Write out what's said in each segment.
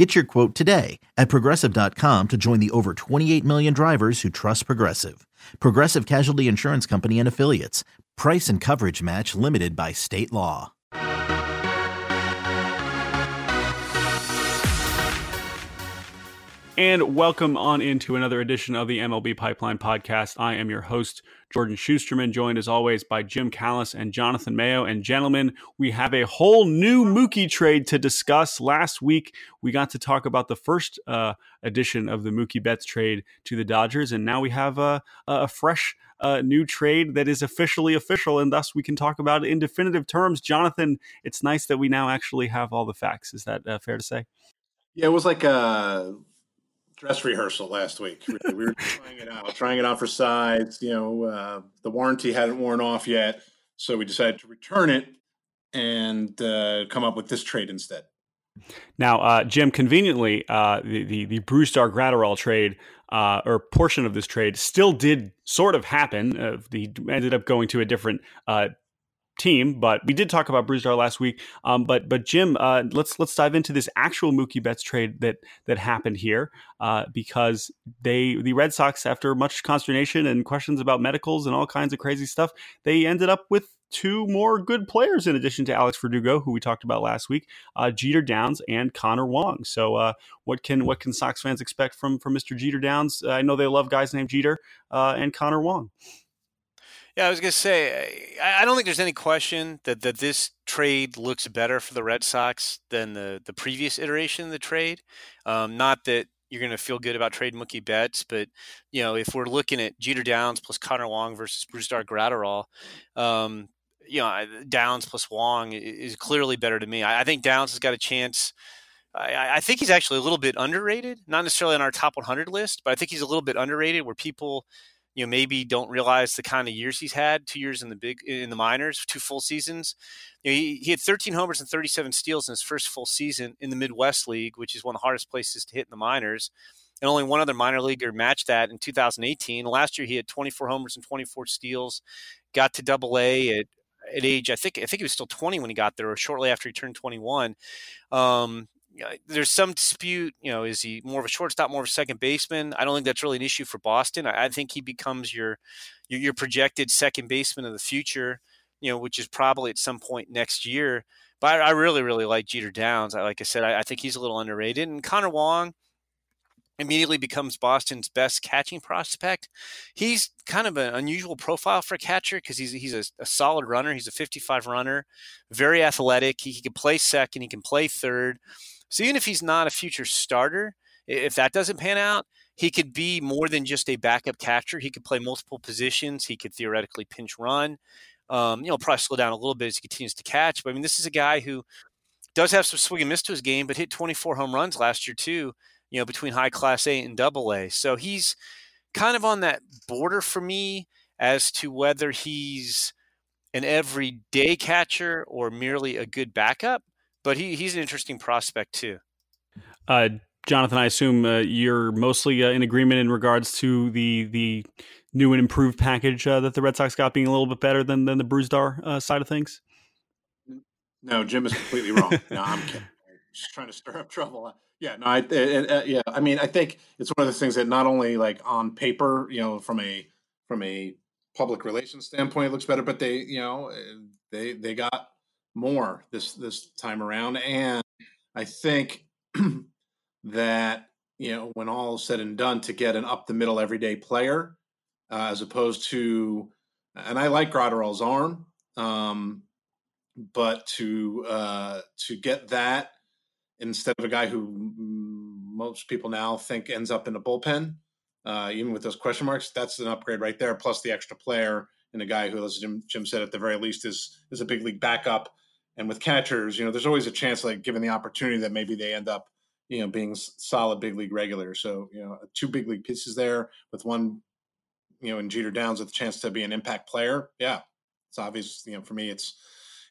Get your quote today at progressive.com to join the over 28 million drivers who trust Progressive. Progressive Casualty Insurance Company and Affiliates. Price and coverage match limited by state law. And welcome on into another edition of the MLB Pipeline Podcast. I am your host, Jordan Schusterman, joined as always by Jim Callis and Jonathan Mayo. And gentlemen, we have a whole new Mookie trade to discuss. Last week, we got to talk about the first uh, edition of the Mookie Betts trade to the Dodgers, and now we have a, a fresh uh, new trade that is officially official, and thus we can talk about it in definitive terms. Jonathan, it's nice that we now actually have all the facts. Is that uh, fair to say? Yeah, it was like a dress rehearsal last week. We were trying it out, trying it out for sides. You know, uh, the warranty hadn't worn off yet, so we decided to return it and uh, come up with this trade instead. Now, uh, Jim, conveniently, uh, the, the the Brusdar Graterol trade uh, or portion of this trade still did sort of happen. Uh, he ended up going to a different uh, team. But we did talk about Brusdar last week. Um, but but Jim, uh, let's let's dive into this actual Mookie Betts trade that that happened here uh, because they the Red Sox, after much consternation and questions about medicals and all kinds of crazy stuff, they ended up with two more good players in addition to Alex Verdugo, who we talked about last week, uh, Jeter Downs and Connor Wong. So, uh, what can what can Sox fans expect from from Mr. Jeter Downs? I know they love guys named Jeter uh, and Connor Wong. Yeah, I was going to say, I, don't think there's any question that, that this trade looks better for the Red Sox than the, the previous iteration of the trade. Um, not that you're going to feel good about trading Mookie Betts, but you know, if we're looking at Jeter Downs plus Connor Wong versus Brusdar Graterol, um, you know, Downs plus Wong is clearly better to me. I, I think Downs has got a chance. I, I, think he's actually a little bit underrated, not necessarily on our top 100 list, but I think he's a little bit underrated where people you know maybe don't realize the kind of years he's had two years in the big in the minors two full seasons. You know, he, he had 13 homers and 37 steals in his first full season in the midwest league which is one of the hardest places to hit in the minors and only one other minor leaguer matched that in 2018 last year he had 24 homers and 24 steals got to double a at, at age i think i think he was still 20 when he got there or shortly after he turned 21 um, there's some dispute. You know, is he more of a shortstop, more of a second baseman? I don't think that's really an issue for Boston. I, I think he becomes your, your, your projected second baseman of the future. You know, which is probably at some point next year. But I, I really, really like Jeter Downs. I, like I said, I, I think he's a little underrated. And Connor Wong, immediately becomes Boston's best catching prospect. He's kind of an unusual profile for a catcher because he's he's a, a, solid runner. He's a 55 runner, very athletic. He, he, can play second. He can play third. So even if he's not a future starter, if that doesn't pan out, he could be more than just a backup catcher. He could play multiple positions. He could theoretically pinch run. Um, you know, probably slow down a little bit as he continues to catch. But I mean, this is a guy who does have some swing and miss to his game, but hit 24 home runs last year too. You know, between high class A and double A. So he's kind of on that border for me as to whether he's an everyday catcher or merely a good backup but he, he's an interesting prospect too. Uh, Jonathan, I assume uh, you're mostly uh, in agreement in regards to the the new and improved package uh, that the Red Sox got being a little bit better than than the Brusdar uh, side of things. No, Jim is completely wrong. no, I'm kidding. Just trying to stir up trouble. Yeah, no, I, uh, yeah. I mean, I think it's one of those things that not only like on paper, you know, from a from a public relations standpoint, it looks better, but they, you know, they they got more this this time around, and I think that you know when all is said and done, to get an up the middle everyday player uh, as opposed to, and I like Graterol's arm, um, but to uh, to get that instead of a guy who most people now think ends up in the bullpen, uh, even with those question marks, that's an upgrade right there. Plus the extra player and a guy who, as Jim, Jim said, at the very least is is a big league backup and with catchers, you know, there's always a chance, like given the opportunity, that maybe they end up, you know, being solid big league regular. So, you know, two big league pieces there with one you know, in Jeter Downs with a chance to be an impact player, yeah, it's obvious. You know, for me, it's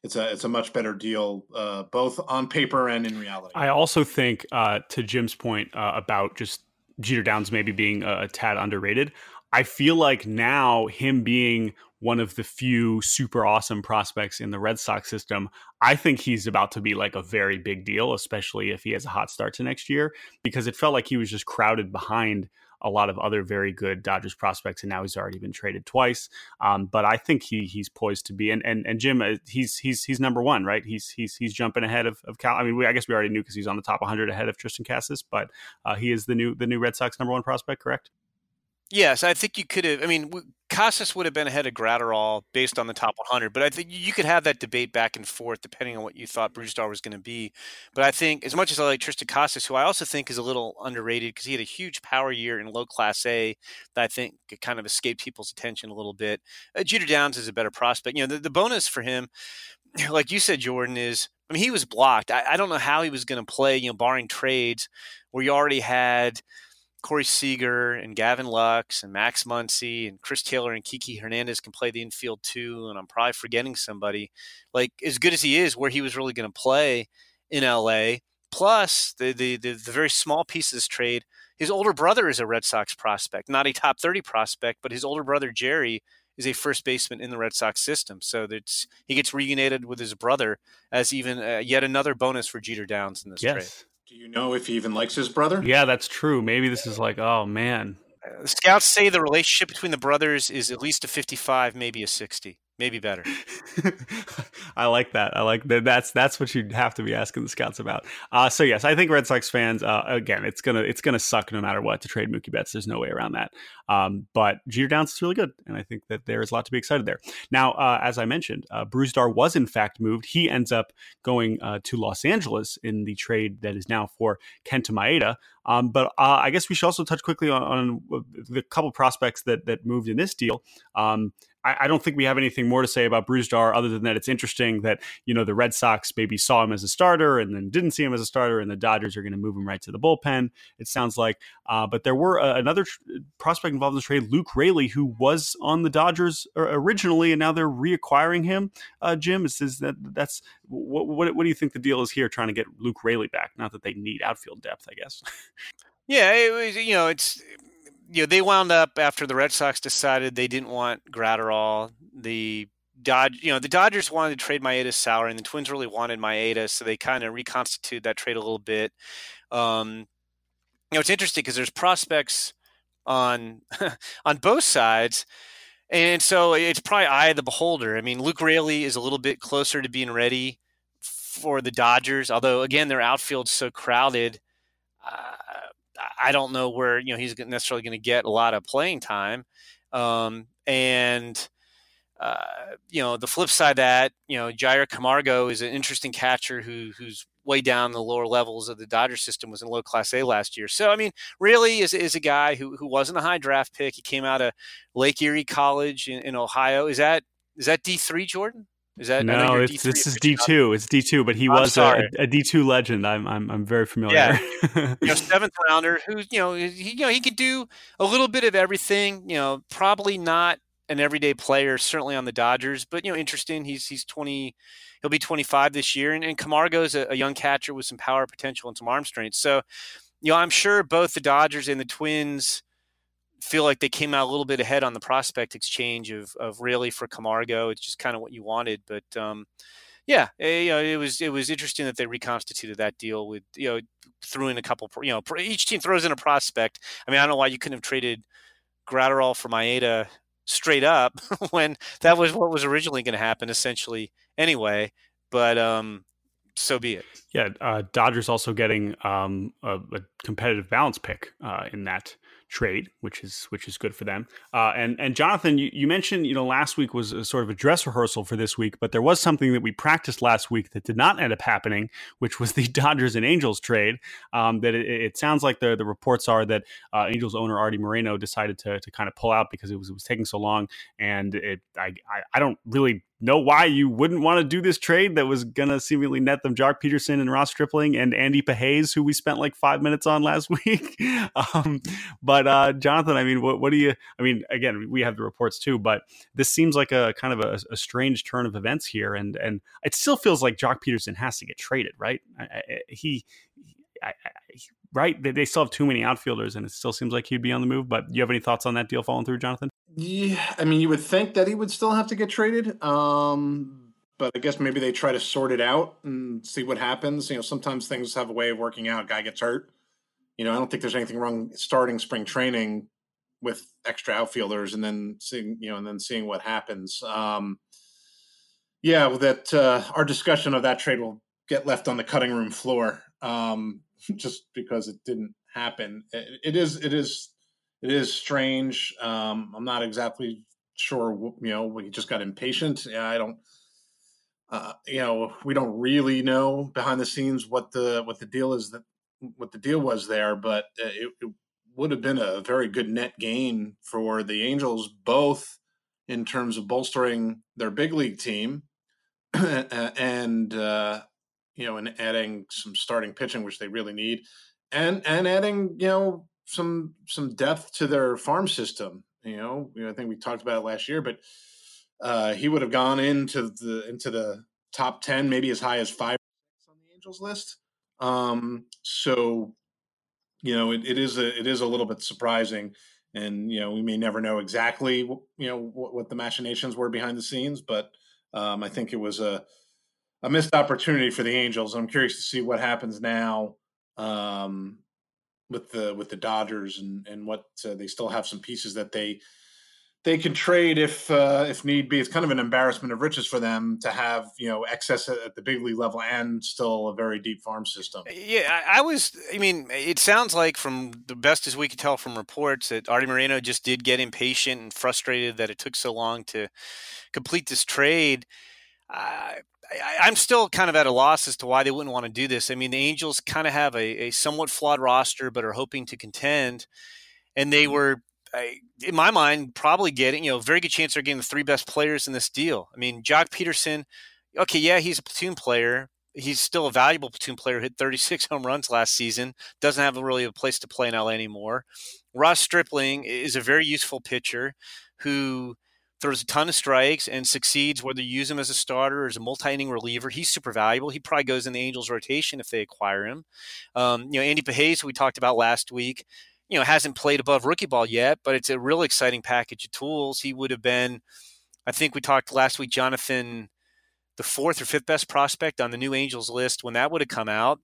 it's a it's a much better deal, uh, both on paper and in reality. I also think, uh, to Jim's point uh, about just Jeter Downs maybe being a, a tad underrated. I feel like now him being one of the few super awesome prospects in the Red Sox system, I think he's about to be like a very big deal, especially if he has a hot start to next year, because it felt like he was just crowded behind a lot of other very good Dodgers prospects, and now he's already been traded twice. Um, but I think he he's poised to be, and and, and Jim, uh, he's he's he's number one, right? He's he's he's jumping ahead of, of Cal. I mean, we, I guess we already knew because he's on the top 100 ahead of Triston Casas, but uh, he is the new the new Red Sox number one prospect, correct? Yes, I think you could have. I mean, Casas would have been ahead of Graterol based on the top 100, but I think you could have that debate back and forth depending on what you thought Brusdar was going to be. But I think, as much as I like Triston Casas, who I also think is a little underrated because he had a huge power year in low class A that I think kind of escaped people's attention a little bit. Uh, Jeter Downs is a better prospect. You know, the, the bonus for him, like you said, Jordan, is I mean, he was blocked. I, I don't know how he was going to play, you know, barring trades where you already had – Corey Seager and Gavin Lux and Max Muncy and Chris Taylor and Kiki Hernandez can play the infield too. And I'm probably forgetting somebody. Like as good as he is, where he was really going to play in LA. Plus the, the the the very small piece of this trade. His older brother is a Red Sox prospect, not a top 30 prospect, but his older brother Jerry is a first baseman in the Red Sox system. So that's he gets reunited with his brother as even uh, yet another bonus for Jeter Downs in this yes. trade. Do you know if he even likes his brother? Yeah, that's true. Maybe this is like, oh man. Scouts say the relationship between the brothers is at least a 55, maybe a 60 maybe better. I like that. I like that. That's that's what you have to be asking the scouts about. Uh, so yes, I think Red Sox fans. Uh, again, it's gonna it's gonna suck no matter what to trade Mookie Betts. There's no way around that. Um, but Jeter Downs is really good, and I think that there is a lot to be excited there. Now, uh, as I mentioned, uh, Brusdar was in fact moved. He ends up going uh, to Los Angeles in the trade that is now for Kenta Maeda. Um, but uh, I guess we should also touch quickly on, on the couple prospects that that moved in this deal. Um, I, I, don't think we have anything more to say about Brusdar other than that it's interesting that you know the Red Sox maybe saw him as a starter and then didn't see him as a starter, and the Dodgers are going to move him right to the bullpen. It sounds like, uh, but there were uh, another tr- prospect involved in the trade, Luke Raley, who was on the Dodgers originally, and now they're reacquiring him. Uh, Jim, is, is that that's what, what, what do you think the deal is here? Trying to get Luke Raley back, not that they need outfield depth, I guess. Yeah, it was, you know, it's you know, they wound up after the Red Sox decided they didn't want Graterol. The Dodge, you know, the Dodgers wanted to trade Maeda's salary, and the Twins really wanted Maeda, so they kind of reconstituted that trade a little bit. Um, you know, it's interesting because there's prospects on on both sides, and so it's probably eye of the beholder. I mean, Luke Raley is a little bit closer to being ready for the Dodgers, although again their outfield's so crowded. Uh, I don't know where you know he's necessarily going to get a lot of playing time, um, and uh, you know the flip side of that you know Jair Camargo is an interesting catcher who who's way down the lower levels of the Dodger system was in low class A last year. So I mean, really is is a guy who who wasn't a high draft pick. He came out of Lake Erie College in, in Ohio. Is that is that D three Jordan? Is that no? It's, this is D two. It's D two, but he I'm was a, a D two legend. I'm, I'm I'm very familiar. Yeah, you know, seventh rounder who you know he you know he could do a little bit of everything. You know, probably not an everyday player, certainly on the Dodgers, but you know, interesting. He's he's twenty. He'll be twenty five this year, and, and Camargo's a, a young catcher with some power potential and some arm strength. So, you know, I'm sure both the Dodgers and the Twins feel like they came out a little bit ahead on the prospect exchange of of really for Camargo. It's just kind of what you wanted, but um, yeah, it, you know, it was it was interesting that they reconstituted that deal with you know threw in a couple. You know, each team throws in a prospect. I mean, I don't know why you couldn't have traded Graterol for Maeda straight up when that was what was originally going to happen, essentially. Anyway, but um, so be it. Yeah, uh, Dodgers also getting um, a, a, competitive balance pick uh, in that trade, which is which is good for them. Uh, and and Jonathan, you, you mentioned you know last week was a sort of a dress rehearsal for this week, but there was something that we practiced last week that did not end up happening, which was the Dodgers and Angels trade. Um, that it, it, sounds like the the reports are that uh, Angels owner Arte Moreno decided to to kind of pull out because it was it was taking so long, and it I I, I don't really know why you wouldn't want to do this trade that was going to seemingly net them Joc Pederson and Ross Stripling and Andy Pages, who we spent like five minutes on last week. um, but uh, Jonathan, I mean, what, what, do you? I mean, again, we have the reports too, but this seems like a kind of a, a strange turn of events here, and and it still feels like Joc Pederson has to get traded, right? I, I, he. I, right? They, they still have too many outfielders, and it still seems like he'd be on the move. But do you have any thoughts on that deal falling through, Jonathan? Yeah, I mean, you would think that he would still have to get traded. Um, but I guess maybe they try to sort it out and see what happens. You know, sometimes things have a way of working out. Guy gets hurt. You know, I don't think there's anything wrong starting spring training with extra outfielders and then seeing, you know, and then seeing what happens. Um, yeah, well, that uh, our discussion of that trade will get left on the cutting room floor um, just because it didn't happen. it, it is, it is it is strange. Um, I'm not exactly sure. You know, he just got impatient. I don't. Uh, you know, we don't really know behind the scenes what the what the deal is that what the deal was there, but uh, it, it would have been a very good net gain for the Angels, both in terms of bolstering their big league team and uh, you know, and adding some starting pitching, which they really need, and and adding you know some some depth to their farm system. You know, you know I think we talked about it last year, but uh, he would have gone into the into the top ten, maybe as high as five on the Angels list. Um, so, you know, it, it is a it is a little bit surprising, and you know, we may never know exactly you know what, what the machinations were behind the scenes, but um, I think it was a a missed opportunity for the Angels. I'm curious to see what happens now. Um, with the with the Dodgers and and what uh, they still have some pieces that they they can trade if uh, if need be. It's kind of an embarrassment of riches for them to have you know excess at the big league level and still a very deep farm system. Yeah, I, I was. I mean, it sounds like from the best as we could tell from reports that Arte Moreno just did get impatient and frustrated that it took so long to complete this trade. Uh, I, am still kind of at a loss as to why they wouldn't want to do this. I mean, the Angels kind of have a, a somewhat flawed roster, but are hoping to contend. And they mm-hmm. were, in my mind, probably getting, you know, very good chance they're getting the three best players in this deal. I mean, Joc Pederson, okay, yeah, he's a platoon player. He's still a valuable platoon player, hit 36 home runs last season, doesn't have really a place to play in LA anymore. Ross Stripling is a very useful pitcher who – throws a ton of strikes and succeeds whether you use him as a starter or as a multi-inning reliever. He's super valuable. He probably goes in the Angels rotation if they acquire him. Um, you know, Andy Pages, we talked about last week, you know, hasn't played above rookie ball yet, but it's a real exciting package of tools. He would have been, I think we talked last week, Jonathan, the fourth or fifth best prospect on the new Angels list when that would have come out.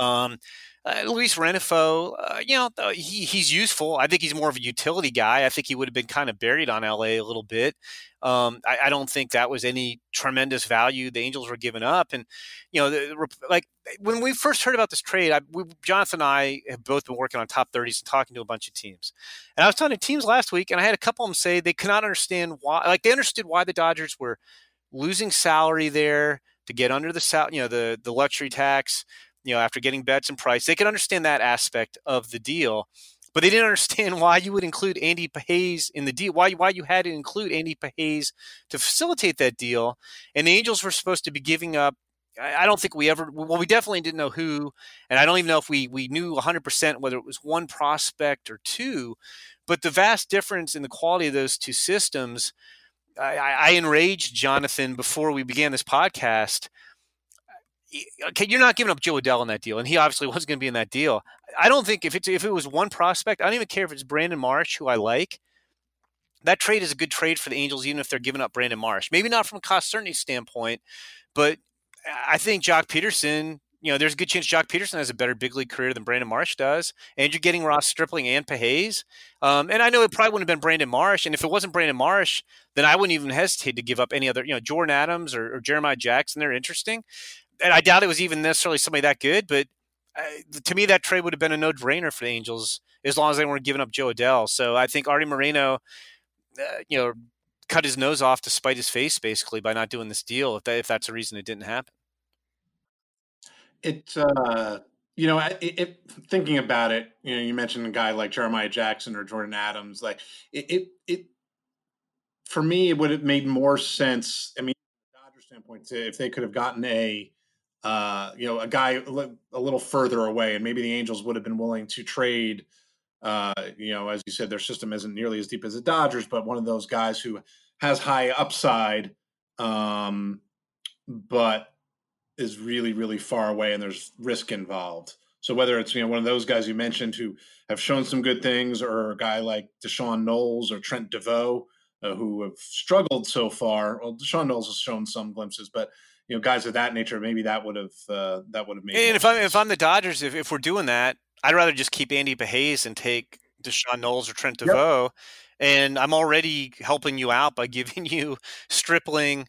Um, uh, Luis Rengifo, uh, you know, he, he's useful. I think he's more of a utility guy. I think he would have been kind of buried on LA a little bit. Um, I, I, don't think that was any tremendous value the Angels were giving up. And, you know, the, like when we first heard about this trade, I, we, Jonathan and I have both been working on top 30s and talking to a bunch of teams. And I was talking to teams last week, and I had a couple of them say they cannot understand why, like they understood why the Dodgers were losing salary there to get under the, sal- you know, the, the luxury tax you know, after getting Betts and Price, they could understand that aspect of the deal, but they didn't understand why you would include Andy Pages in the deal. Why why you had to include Andy Pages to facilitate that deal, and the Angels were supposed to be giving up. I don't think we ever. Well, we definitely didn't know who, and I don't even know if we we knew 100 percent whether it was one prospect or two. But the vast difference in the quality of those two systems, I, I enraged Jonathan before we began this podcast okay, you're not giving up Jo Adell in that deal, and he obviously was going to be in that deal. I don't think if it's if it was one prospect, I don't even care if it's Brandon Marsh, who I like. That trade is a good trade for the Angels, even if they're giving up Brandon Marsh. Maybe not from a cost certainty standpoint, but I think Joc Pederson. You know, there's a good chance Joc Pederson has a better big league career than Brandon Marsh does, and you're getting Ross Stripling and Pages. Um, and I know it probably wouldn't have been Brandon Marsh, and if it wasn't Brandon Marsh, then I wouldn't even hesitate to give up any other. You know, Jordan Adams or, or Jeremiah Jackson. They're interesting and I doubt it was even necessarily somebody that good, but uh, to me, that trade would have been a no brainer for the Angels as long as they weren't giving up Jo Adell. So I think Arte Moreno, uh, you know, cut his nose off to spite his face basically by not doing this deal. If that, if that's the reason it didn't happen. It, uh, you know, it, it, thinking about it, you know, you mentioned a guy like Jeremiah Jackson or Jordan Adams, like it, it, it for me, it would have made more sense. I mean, Dodger standpoint, if they could have gotten a, uh, you know, a guy a little further away, and maybe the Angels would have been willing to trade. Uh, you know, as you said, their system isn't nearly as deep as the Dodgers, but one of those guys who has high upside, um, but is really, really far away, and there's risk involved. So whether it's you know one of those guys you mentioned who have shown some good things, or a guy like D'Shawn Knowles or Trent Deveaux, uh, who have struggled so far. Well, D'Shawn Knowles has shown some glimpses, but you know guys of that nature, maybe that would have uh, that would have made. And if I'm if I'm the Dodgers, if, if we're doing that, I'd rather just keep Andy Pages and take D'Shawn Knowles or Trent Deveaux, yep. and I'm already helping you out by giving you Stripling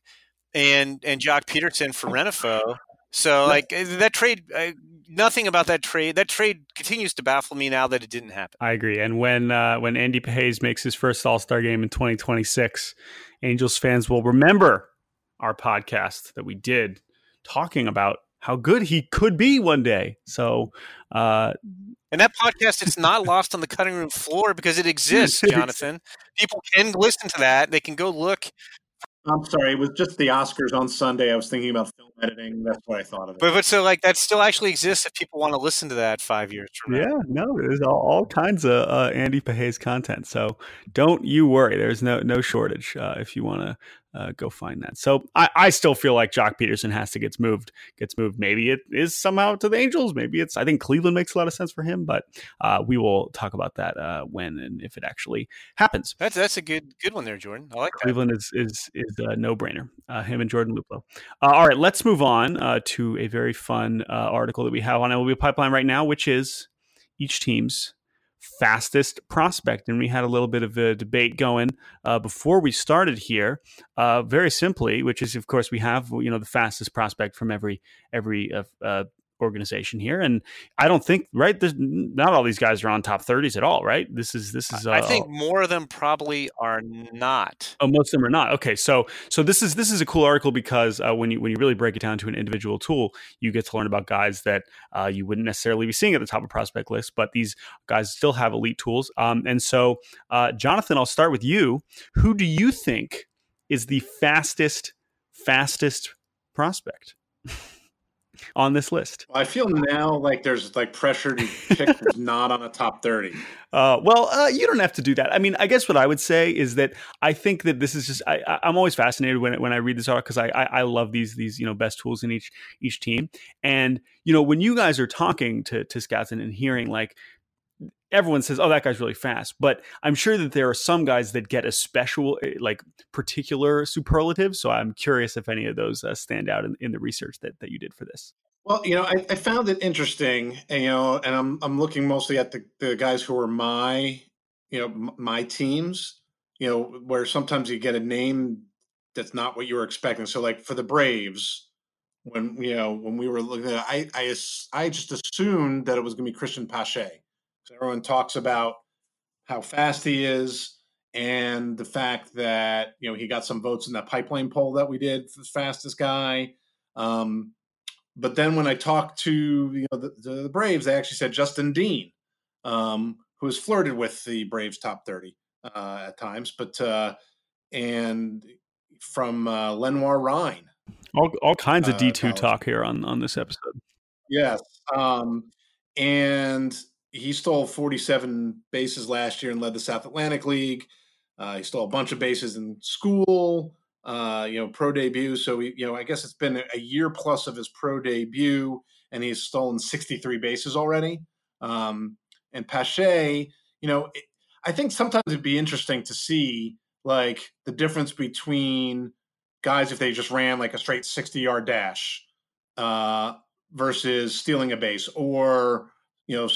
and and Joc Pederson for Rengifo. So like eh, that trade, uh, nothing about that trade. That trade continues to baffle me now that it didn't happen. I agree. And when uh, when Andy Pages makes his first All Star game in 2026, Angels fans will remember our podcast that we did talking about how good he could be one day. So, uh, and that podcast is not lost on the cutting room floor because it exists, Jonathan. People can listen to that. They can go look I'm sorry, it was just the Oscars on Sunday. I was thinking about film editing. That's what I thought of it. But, but so like that still actually exists if people want to listen to that five years from now. Yeah, no, there's all, all kinds of uh, Andy Pages content. So don't you worry. There's no no shortage uh, if you want to uh, go find that. So I, I still feel like Joc Pederson has to gets moved. Gets moved. Maybe it is somehow to the Angels. Maybe it's. I think Cleveland makes a lot of sense for him. But uh, we will talk about that uh, when and if it actually happens. That's that's a good good one there, Jordan. I like Cleveland that. is is is a no brainer. Uh, him and Jordan Luplow. Uh, all right, let's move on uh, to a very fun article that we have on MLB Pipeline right now, which is each team's fastest prospect. And we had a little bit of a debate going uh, before we started here. Uh, very simply, which is, of course, we have you know the fastest prospect from every every uh, uh organization here, and I don't think right. There's not all these guys are on top thirties at all, right? This is this is. Uh, I think more of them probably are not. Oh, most of them are not. Okay, so so this is this is a cool article because uh, when you when you really break it down to an individual tool, you get to learn about guys that uh, you wouldn't necessarily be seeing at the top of prospect list, but these guys still have elite tools. Um, and so, uh, Jonathan, I'll start with you. Who do you think is the fastest fastest prospect? on this list. I feel now like there's like pressure to pick who's not on a top 30. Uh, well, uh, you don't have to do that. I mean, I guess what I would say is that I think that this is just I, am always fascinated when when I read this article because I, I, I love these these you know best tools in each each team, and you know when you guys are talking to to scouts and, and hearing like everyone says, "Oh, that guy's really fast," but I'm sure that there are some guys that get a special, eh, like particular superlative. So I'm curious if any of those uh, stand out in, in, the research that, that you did for this. Well, you know, I, I found it interesting, and, you know, and I'm I'm looking mostly at the, the guys who are my, you know, my teams, you know, where sometimes you get a name that's not what you were expecting. So, like for the Braves, when you know when we were looking at, it, I I I just assumed that it was going to be Christian Pache everyone talks about how fast he is and the fact that you know he got some votes in that pipeline poll that we did for the fastest guy. Um, but then when I talked to you know the, the, Braves, they actually said Justin Dean, um, who has flirted with the Braves top thirty uh, at times, but uh, and from uh, Lenoir Rhyne. All, all kinds of D two uh, talk here on on this episode. Yes, um, and he stole 47 bases last year and led the South Atlantic League. Uh, he stole a bunch of bases in school, uh, you know, pro debut. So, he, you know, I guess it's been a year plus of his pro debut, and he's stolen 63 bases already. Um, and Pache, you know, it, I think sometimes it'd be interesting to see like the difference between guys if they just ran like a straight 60 yard dash uh, versus stealing a base or, you know,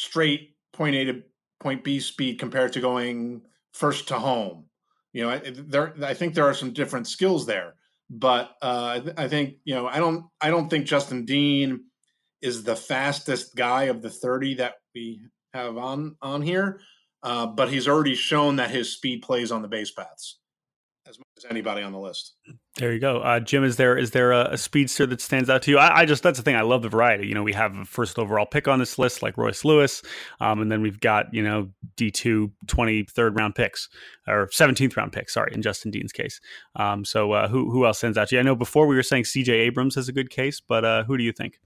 straight point A to point B speed compared to going first to home. You know, there I think there are some different skills there, but uh, I think you know I don't I don't think Justin Dean is the fastest guy of the thirty that we have on on here, uh, but he's already shown that his speed plays on the base paths. As anybody on the list. There you go, uh, Jim. Is there is there a, a, speedster that stands out to you? I, I, just that's the thing. I love the variety. You know, we have a first overall pick on this list, like Royce Lewis, um, and then we've got you know D 2 23rd round picks or 17th round picks. Sorry, in Justin Dean's case. Um, so uh, who who else stands out to you? I know before we were saying C.J. Abrams has a good case, but uh, who do you think?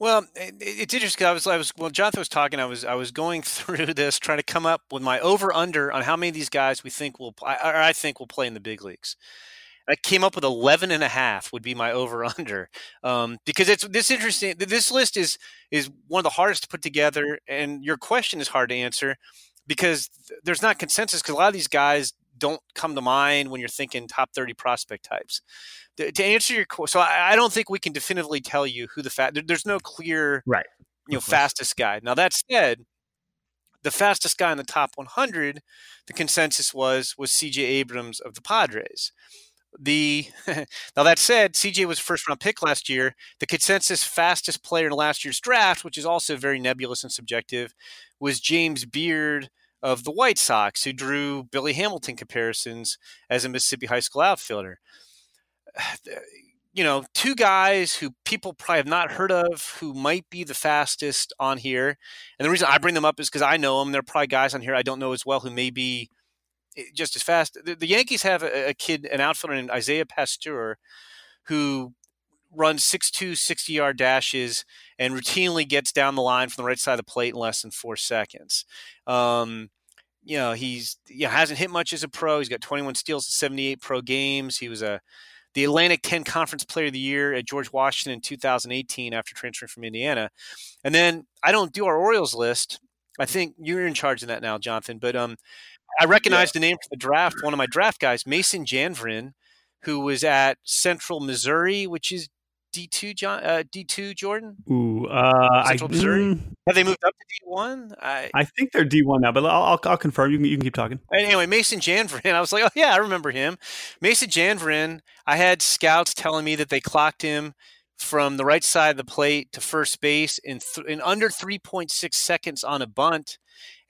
Well, it's interesting. I was, I was, well, Jonathan was talking. I was, I was going through this, trying to come up with my over under on how many of these guys we think will, or I think will play in the big leagues. I came up with 11 and a half would be my over under um, because it's this interesting. This list is is one of the hardest to put together, and your question is hard to answer because there's not consensus because a lot of these guys don't come to mind when you're thinking top 30 prospect types. To, answer your question, so I, I, don't think we can definitively tell you who the fat. There's no clear right, you know, fastest guy. Now that said, the fastest guy in the top 100, the consensus was was C.J. Abrams of the Padres the now that said, CJ was first round pick last year. The consensus fastest player in last year's draft, which is also very nebulous and subjective, was James Beard of the White Sox, who drew Billy Hamilton comparisons as a Mississippi high school outfielder. You know, two guys who people probably have not heard of who might be the fastest on here. And the reason I bring them up is because I know them. There are probably guys on here I don't know as well who may be eh, just as fast. The, the Yankees have a, a, kid, an outfielder named Isaiah Pasteur, who runs 6'2", 60 yard dashes and routinely gets down the line from the right side of the plate in less than four seconds. Um, you know, he's you know, hasn't hit much as a pro. He's got 21 steals in 78 pro games. He was a the Atlantic 10 Conference Player of the Year at George Washington in 2018 after transferring from Indiana. And then I don't do our Orioles list. I think you're in charge of that now, Jonathan. But um, I recognized yeah. the name for the draft. One of my draft guys, Mason Janvrin, who was at Central Missouri, which is D two John uh, D two Jordan. Ooh, uh, Central I, Missouri. Mm, Have they moved up to D one? I, I think they're D one now, but I'll, I'll, I'll confirm. You can, you can keep talking. Anyway, Mason Janvrin. I was like, oh yeah, I remember him. Mason Janvrin. I had scouts telling me that they clocked him from the right side of the plate to first base in th- in under three point six seconds on a bunt,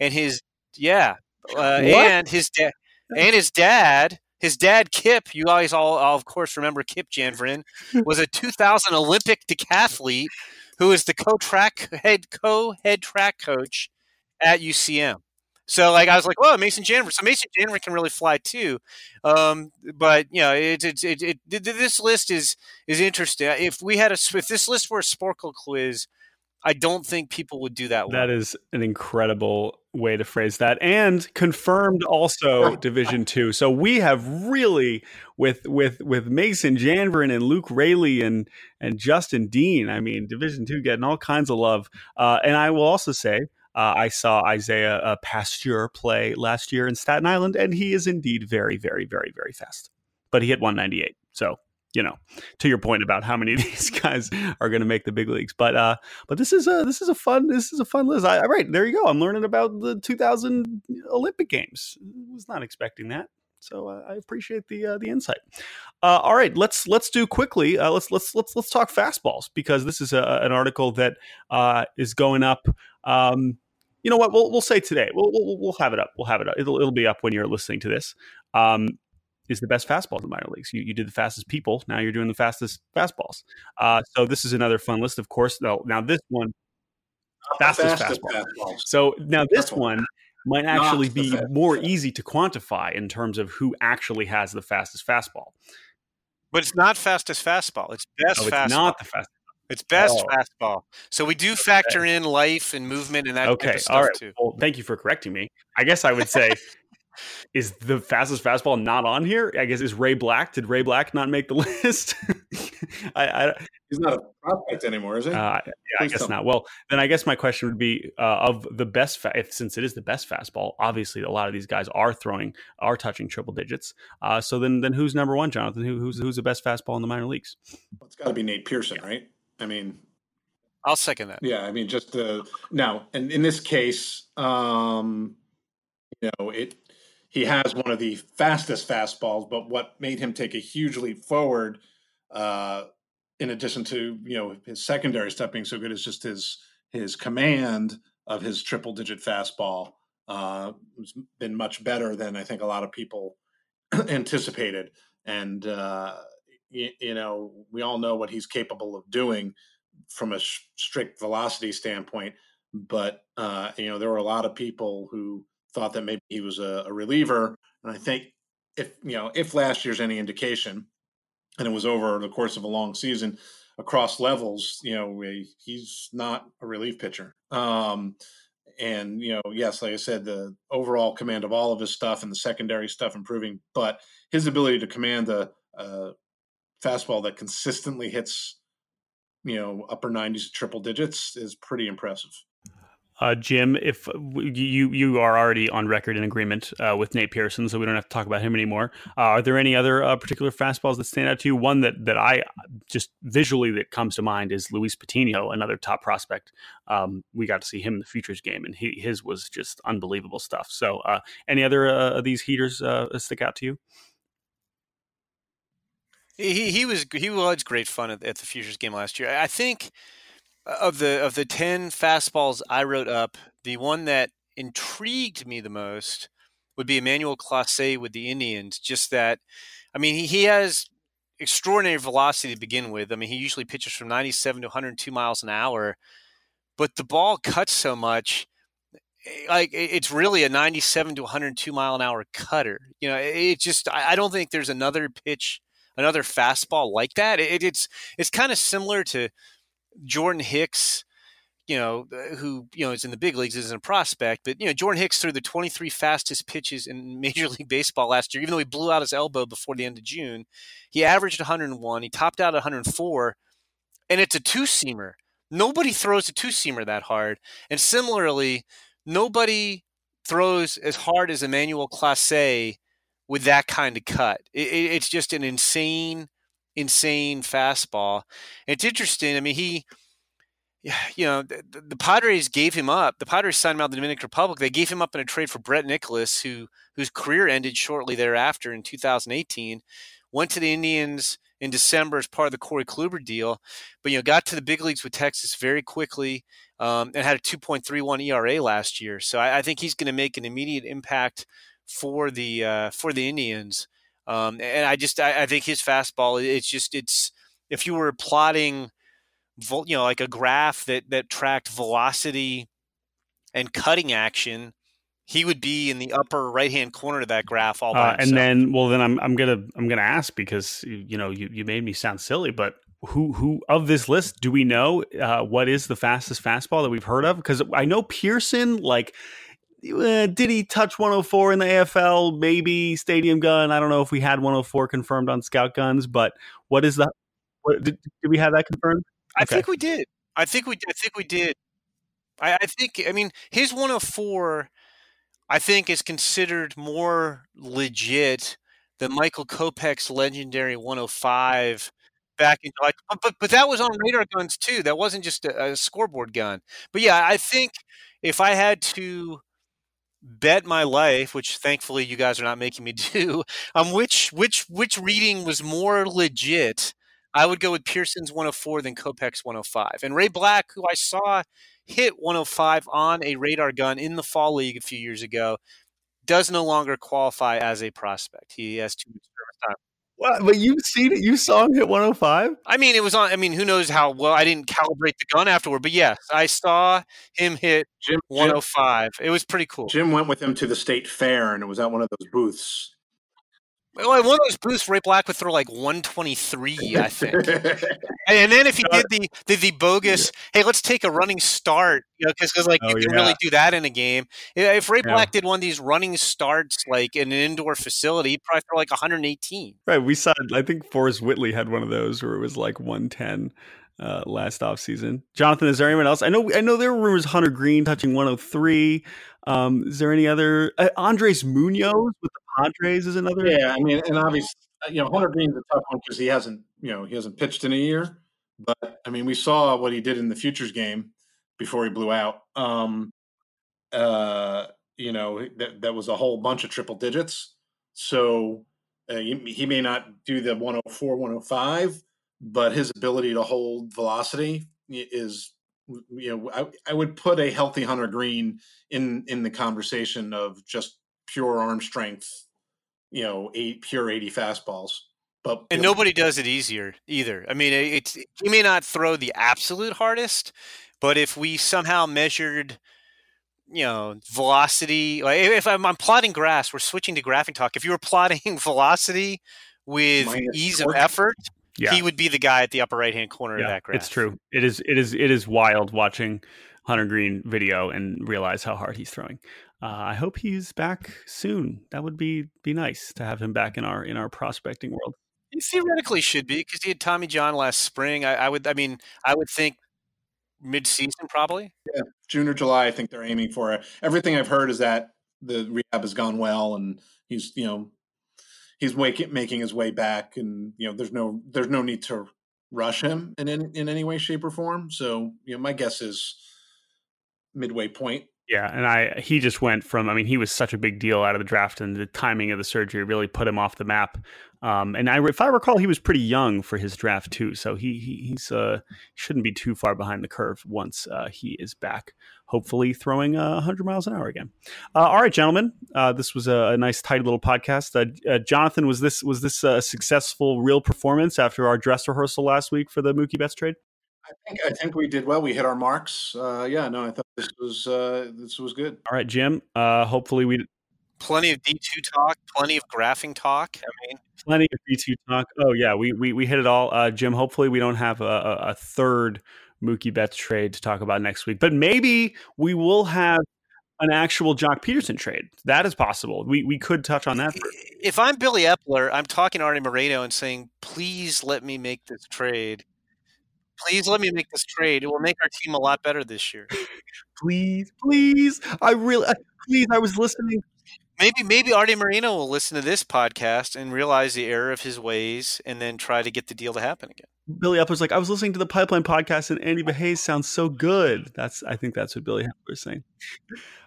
and his yeah uh, and his dad and his dad his dad Kip, you guys all, all of course remember Kip Janvrin, was a 2000 Olympic decathlete who is the co-track head co-head track coach at UCM. So like I was like, oh, Mason Janvrin. So Mason Janvrin can really fly too. Um, but you know, it, it, it, it, this list is is interesting. If we had a if this list were a Sporcle quiz, I don't think people would do that. Well. That is an incredible way to phrase that, and confirmed also Division Two. So we have really with with with Mason Janvrin and Luke Raley and and Justin Dean. I mean, Division Two getting all kinds of love. Uh, and I will also say. Uh, I saw Isaiah uh, Pasteur play last year in Staten Island, and he is indeed very, very, very, very fast. But he hit 198. So you know, to your point about how many of these guys are going to make the big leagues. But uh, but this is a this is a fun this is a fun list. I, right there you go. I'm learning about the 2000 Olympic Games. Was not expecting that. So uh, I appreciate the uh, the insight. Uh, all right, let's let's do quickly. Uh, let's let's let's let's talk fastballs because this is a, an article that uh, is going up. Um, you know what? We'll we'll say today. We'll, we'll we'll have it up. We'll have it up. It'll it'll be up when you're listening to this. Um, is the best fastball in the minor leagues. You, you did the fastest people. Now you're doing the fastest fastballs. Uh, so this is another fun list, of course. Now, now this one, fastest, fastest fastball. fastballs. So now this one might actually be more easy to quantify in terms of who actually has the fastest fastball. But it's not fastest fastball. It's best no, it's fastball. not the fastest. It's best oh. fastball. So we do factor in life and movement and that okay. Kind of All right. Too. Well, thank you for correcting me. I guess I would say is the fastest fastball not on here? I guess is Ray Black. Did Ray Black not make the list? I, I, he's not a prospect anymore, is he? Uh, yeah, I guess not. Well, then I guess my question would be uh, of the best, fa- if, since it is the best fastball. Obviously, a lot of these guys are throwing, are touching triple digits. Uh, so then, then who's number one, Jonathan? Who, who's who's the best fastball in the minor leagues? Well, it's got to be Nate Pearson, right? I mean, I'll second that. Yeah, I mean, just uh, now, and in this case, um, you know, it he has one of the fastest fastballs, but what made him take a huge leap forward, uh, in addition to you know his secondary stuff being so good, is just his his command of his triple digit fastball uh, has been much better than I think a lot of people anticipated. and uh, you, you, know we all know what he's capable of doing from a sh- strict velocity standpoint. But uh, you know there were a lot of people who thought that maybe he was a, a reliever, and I think if you know if last year's any indication, and it was over the course of a long season across levels, you know he's not a relief pitcher. Um, and you know, yes, like I said, the overall command of all of his stuff and the secondary stuff improving, but his ability to command a, a fastball that consistently hits, you know, upper 90s, triple digits is pretty impressive. Uh, Jim, if you you are already on record in agreement uh, with Nate Pearson, so we don't have to talk about him anymore. Uh, are there any other uh, particular fastballs that stand out to you? One that that I just visually that comes to mind is Luis Patino, another top prospect. Um, we got to see him in the futures game, and he, his was just unbelievable stuff. So, uh, any other uh, of these heaters stick out to you? He he was he was great fun at, at the futures game last year. I think of the of the 10 fastballs I wrote up, the one that intrigued me the most would be Emmanuel Clase with the Indians. Just that, I mean, he, he has extraordinary velocity to begin with. I mean, he usually pitches from 97 to 102 miles an hour, but the ball cuts so much. Eh, like it's really a 97 to 102 mile an hour cutter. You know, it just I don't think there's another pitch, another fastball like that. It, it's it's kind of similar to Jordan Hicks, you know, uh, who you know is in the big leagues isn't a prospect, but you know Jordan Hicks threw the 23 fastest pitches in Major League Baseball last year, even though he blew out his elbow before the end of June. He averaged 101. He topped out at 104, and it's a two seamer. Nobody throws a two seamer that hard, and similarly, nobody throws as hard as Emmanuel Clase with that kind of cut. It, it, it's just an insane insane fastball. It's interesting. I mean, he, you know, the, the, Padres gave him up. The Padres signed him out of the Dominican Republic. They gave him up in a trade for Brett Nicholas, who whose career ended shortly thereafter in 2018. Went to the Indians in December as part of the Corey Kluber deal, but you know, got to the big leagues with Texas very quickly um, and had a 2.31 ERA last year. So I, I think he's going to make an immediate impact for the uh, for the Indians. Um, and I just I, I, think his fastball it's just it's if you were plotting you know like a graph that that tracked velocity and cutting action he would be in the upper right hand corner of that graph all by uh, and then well then I'm I'm gonna I'm gonna ask because you know you, you made me sound silly but who who of this list do we know uh, what is the fastest fastball that we've heard of? Because I know Pearson like uh, did he touch 104 in the AFL? Maybe Stadium Gun. I don't know if we had 104 confirmed on Scout Guns, but what is the? What, did, did we have that confirmed? I think we did. I think we. I think we did. I, I think. I mean, his 104. I think is considered more legit than Michael Kopech's legendary 105 back in July. But, but that was on radar guns too. That wasn't just a, a scoreboard gun. But yeah, I think if I had to bet my life, which thankfully you guys are not making me do, um, which which which reading was more legit. I would go with Pearson's 104 than Kopech's 105. And Ray Black, who I saw hit 105 on a radar gun in the fall league a few years ago, does no longer qualify as a prospect. He has too much. What? But you've seen it. You saw him hit 105. I mean, it was on. I mean, who knows how well I didn't calibrate the gun afterward, but yes, I saw him hit Jim, 105. Jim, oh it was pretty cool. Jim went with him to the state fair, and it was at one of those booths. Well, one of those booths, Ray Black would throw like 123, I think. and then if he did the the, the bogus, yeah. hey, let's take a running start, you know, because like oh, you can yeah. really do that in a game. If Ray Black did one of these running starts like in an indoor facility, he'd probably throw like 118. Right. We saw. I think Forrest Whitley had one of those where it was like 110 uh, last off season. Jonathan, is there anyone else? I know. I know there were rumors Hunter Greene touching 103. Um, is there any other uh, Andres Munoz with the Padres is another. Yeah, I mean, and obviously, uh, you know, Hunter Greene's a tough one because he hasn't, you know, he hasn't pitched in a year. But I mean, we saw what he did in the futures game before he blew out. Um, uh, you know, that that was a whole bunch of triple digits. So uh, he, he may not do the 104, 105, but his ability to hold velocity is you know I, I, would put a healthy Hunter Greene in in the conversation of just pure arm strength you know, eight pure 80 fastballs. But and nobody does it easier either. I mean, it's he may not throw the absolute hardest, but if we somehow measured, you know, velocity, like if I'm, I'm plotting grass, we're switching to graphing talk. If you were plotting velocity with Minus ease of effort, yeah. he would be the guy at the upper right hand corner yeah, of that graph. It's true. It is. It is. It is wild watching Hunter Greene video and realize how hard he's throwing. Uh, I hope he's back soon. That would be be nice to have him back in our in our prospecting world. He theoretically should be because he had Tommy John last spring. I, I, would. I mean, I would think mid-season probably. Yeah, June or July. I think they're aiming for it. Everything I've heard is that the rehab has gone well, and he's you know he's making making his way back, and you know there's no there's no need to rush him in in, in any way, shape, or form. So you know, my guess is midway point yeah, and I he just went from I mean he was such a big deal out of the draft and the timing of the surgery really put him off the map. Um, and I if I recall he was pretty young for his draft too, so he, he he's uh shouldn't be too far behind the curve once uh, he is back, hopefully throwing uh, 100 miles an hour again. Uh, all right, gentlemen, uh, this was a, a, nice tight little podcast. Uh, uh, Jonathan, was this was this a successful real performance after our dress rehearsal last week for the Mookie Betts trade? I think I think we did well. We hit our marks. Uh, yeah, no, I thought this was uh, this was good. All right, Jim. Uh, hopefully we plenty of D two talk, plenty of graphing talk. I mean, plenty of D two talk. Oh yeah, we we we hit it all. Uh, Jim. Hopefully we don't have a, a third Mookie Betts trade to talk about next week, but maybe we will have an actual Joc Pederson trade. That is possible. We we could touch on that. If I'm Billy Eppler, I'm talking to Arte Moreno and saying, please let me make this trade Please let me make this trade. It will make our team a lot better this year. please, please. I really, please. I was listening. Maybe, maybe Arte Moreno will listen to this podcast and realize the error of his ways, and then try to get the deal to happen again. Billy Eppler's like, I was listening to the Pipeline podcast, and Andy Pages sounds so good. That's, I think that's what Billy Eppler's saying.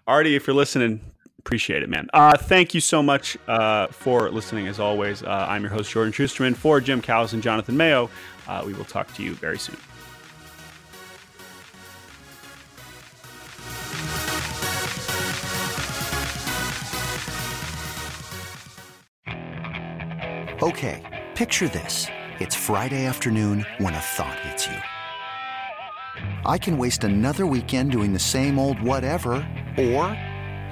Arte, if you're listening, appreciate it, man. Uh, thank you so much uh, for listening. As always, uh, I'm your host Jordan Shusterman for Jim Callis and Jonathan Mayo. Uh, we will talk to you very soon. Okay, picture this. It's Friday afternoon when a thought hits you. I can waste another weekend doing the same old whatever, or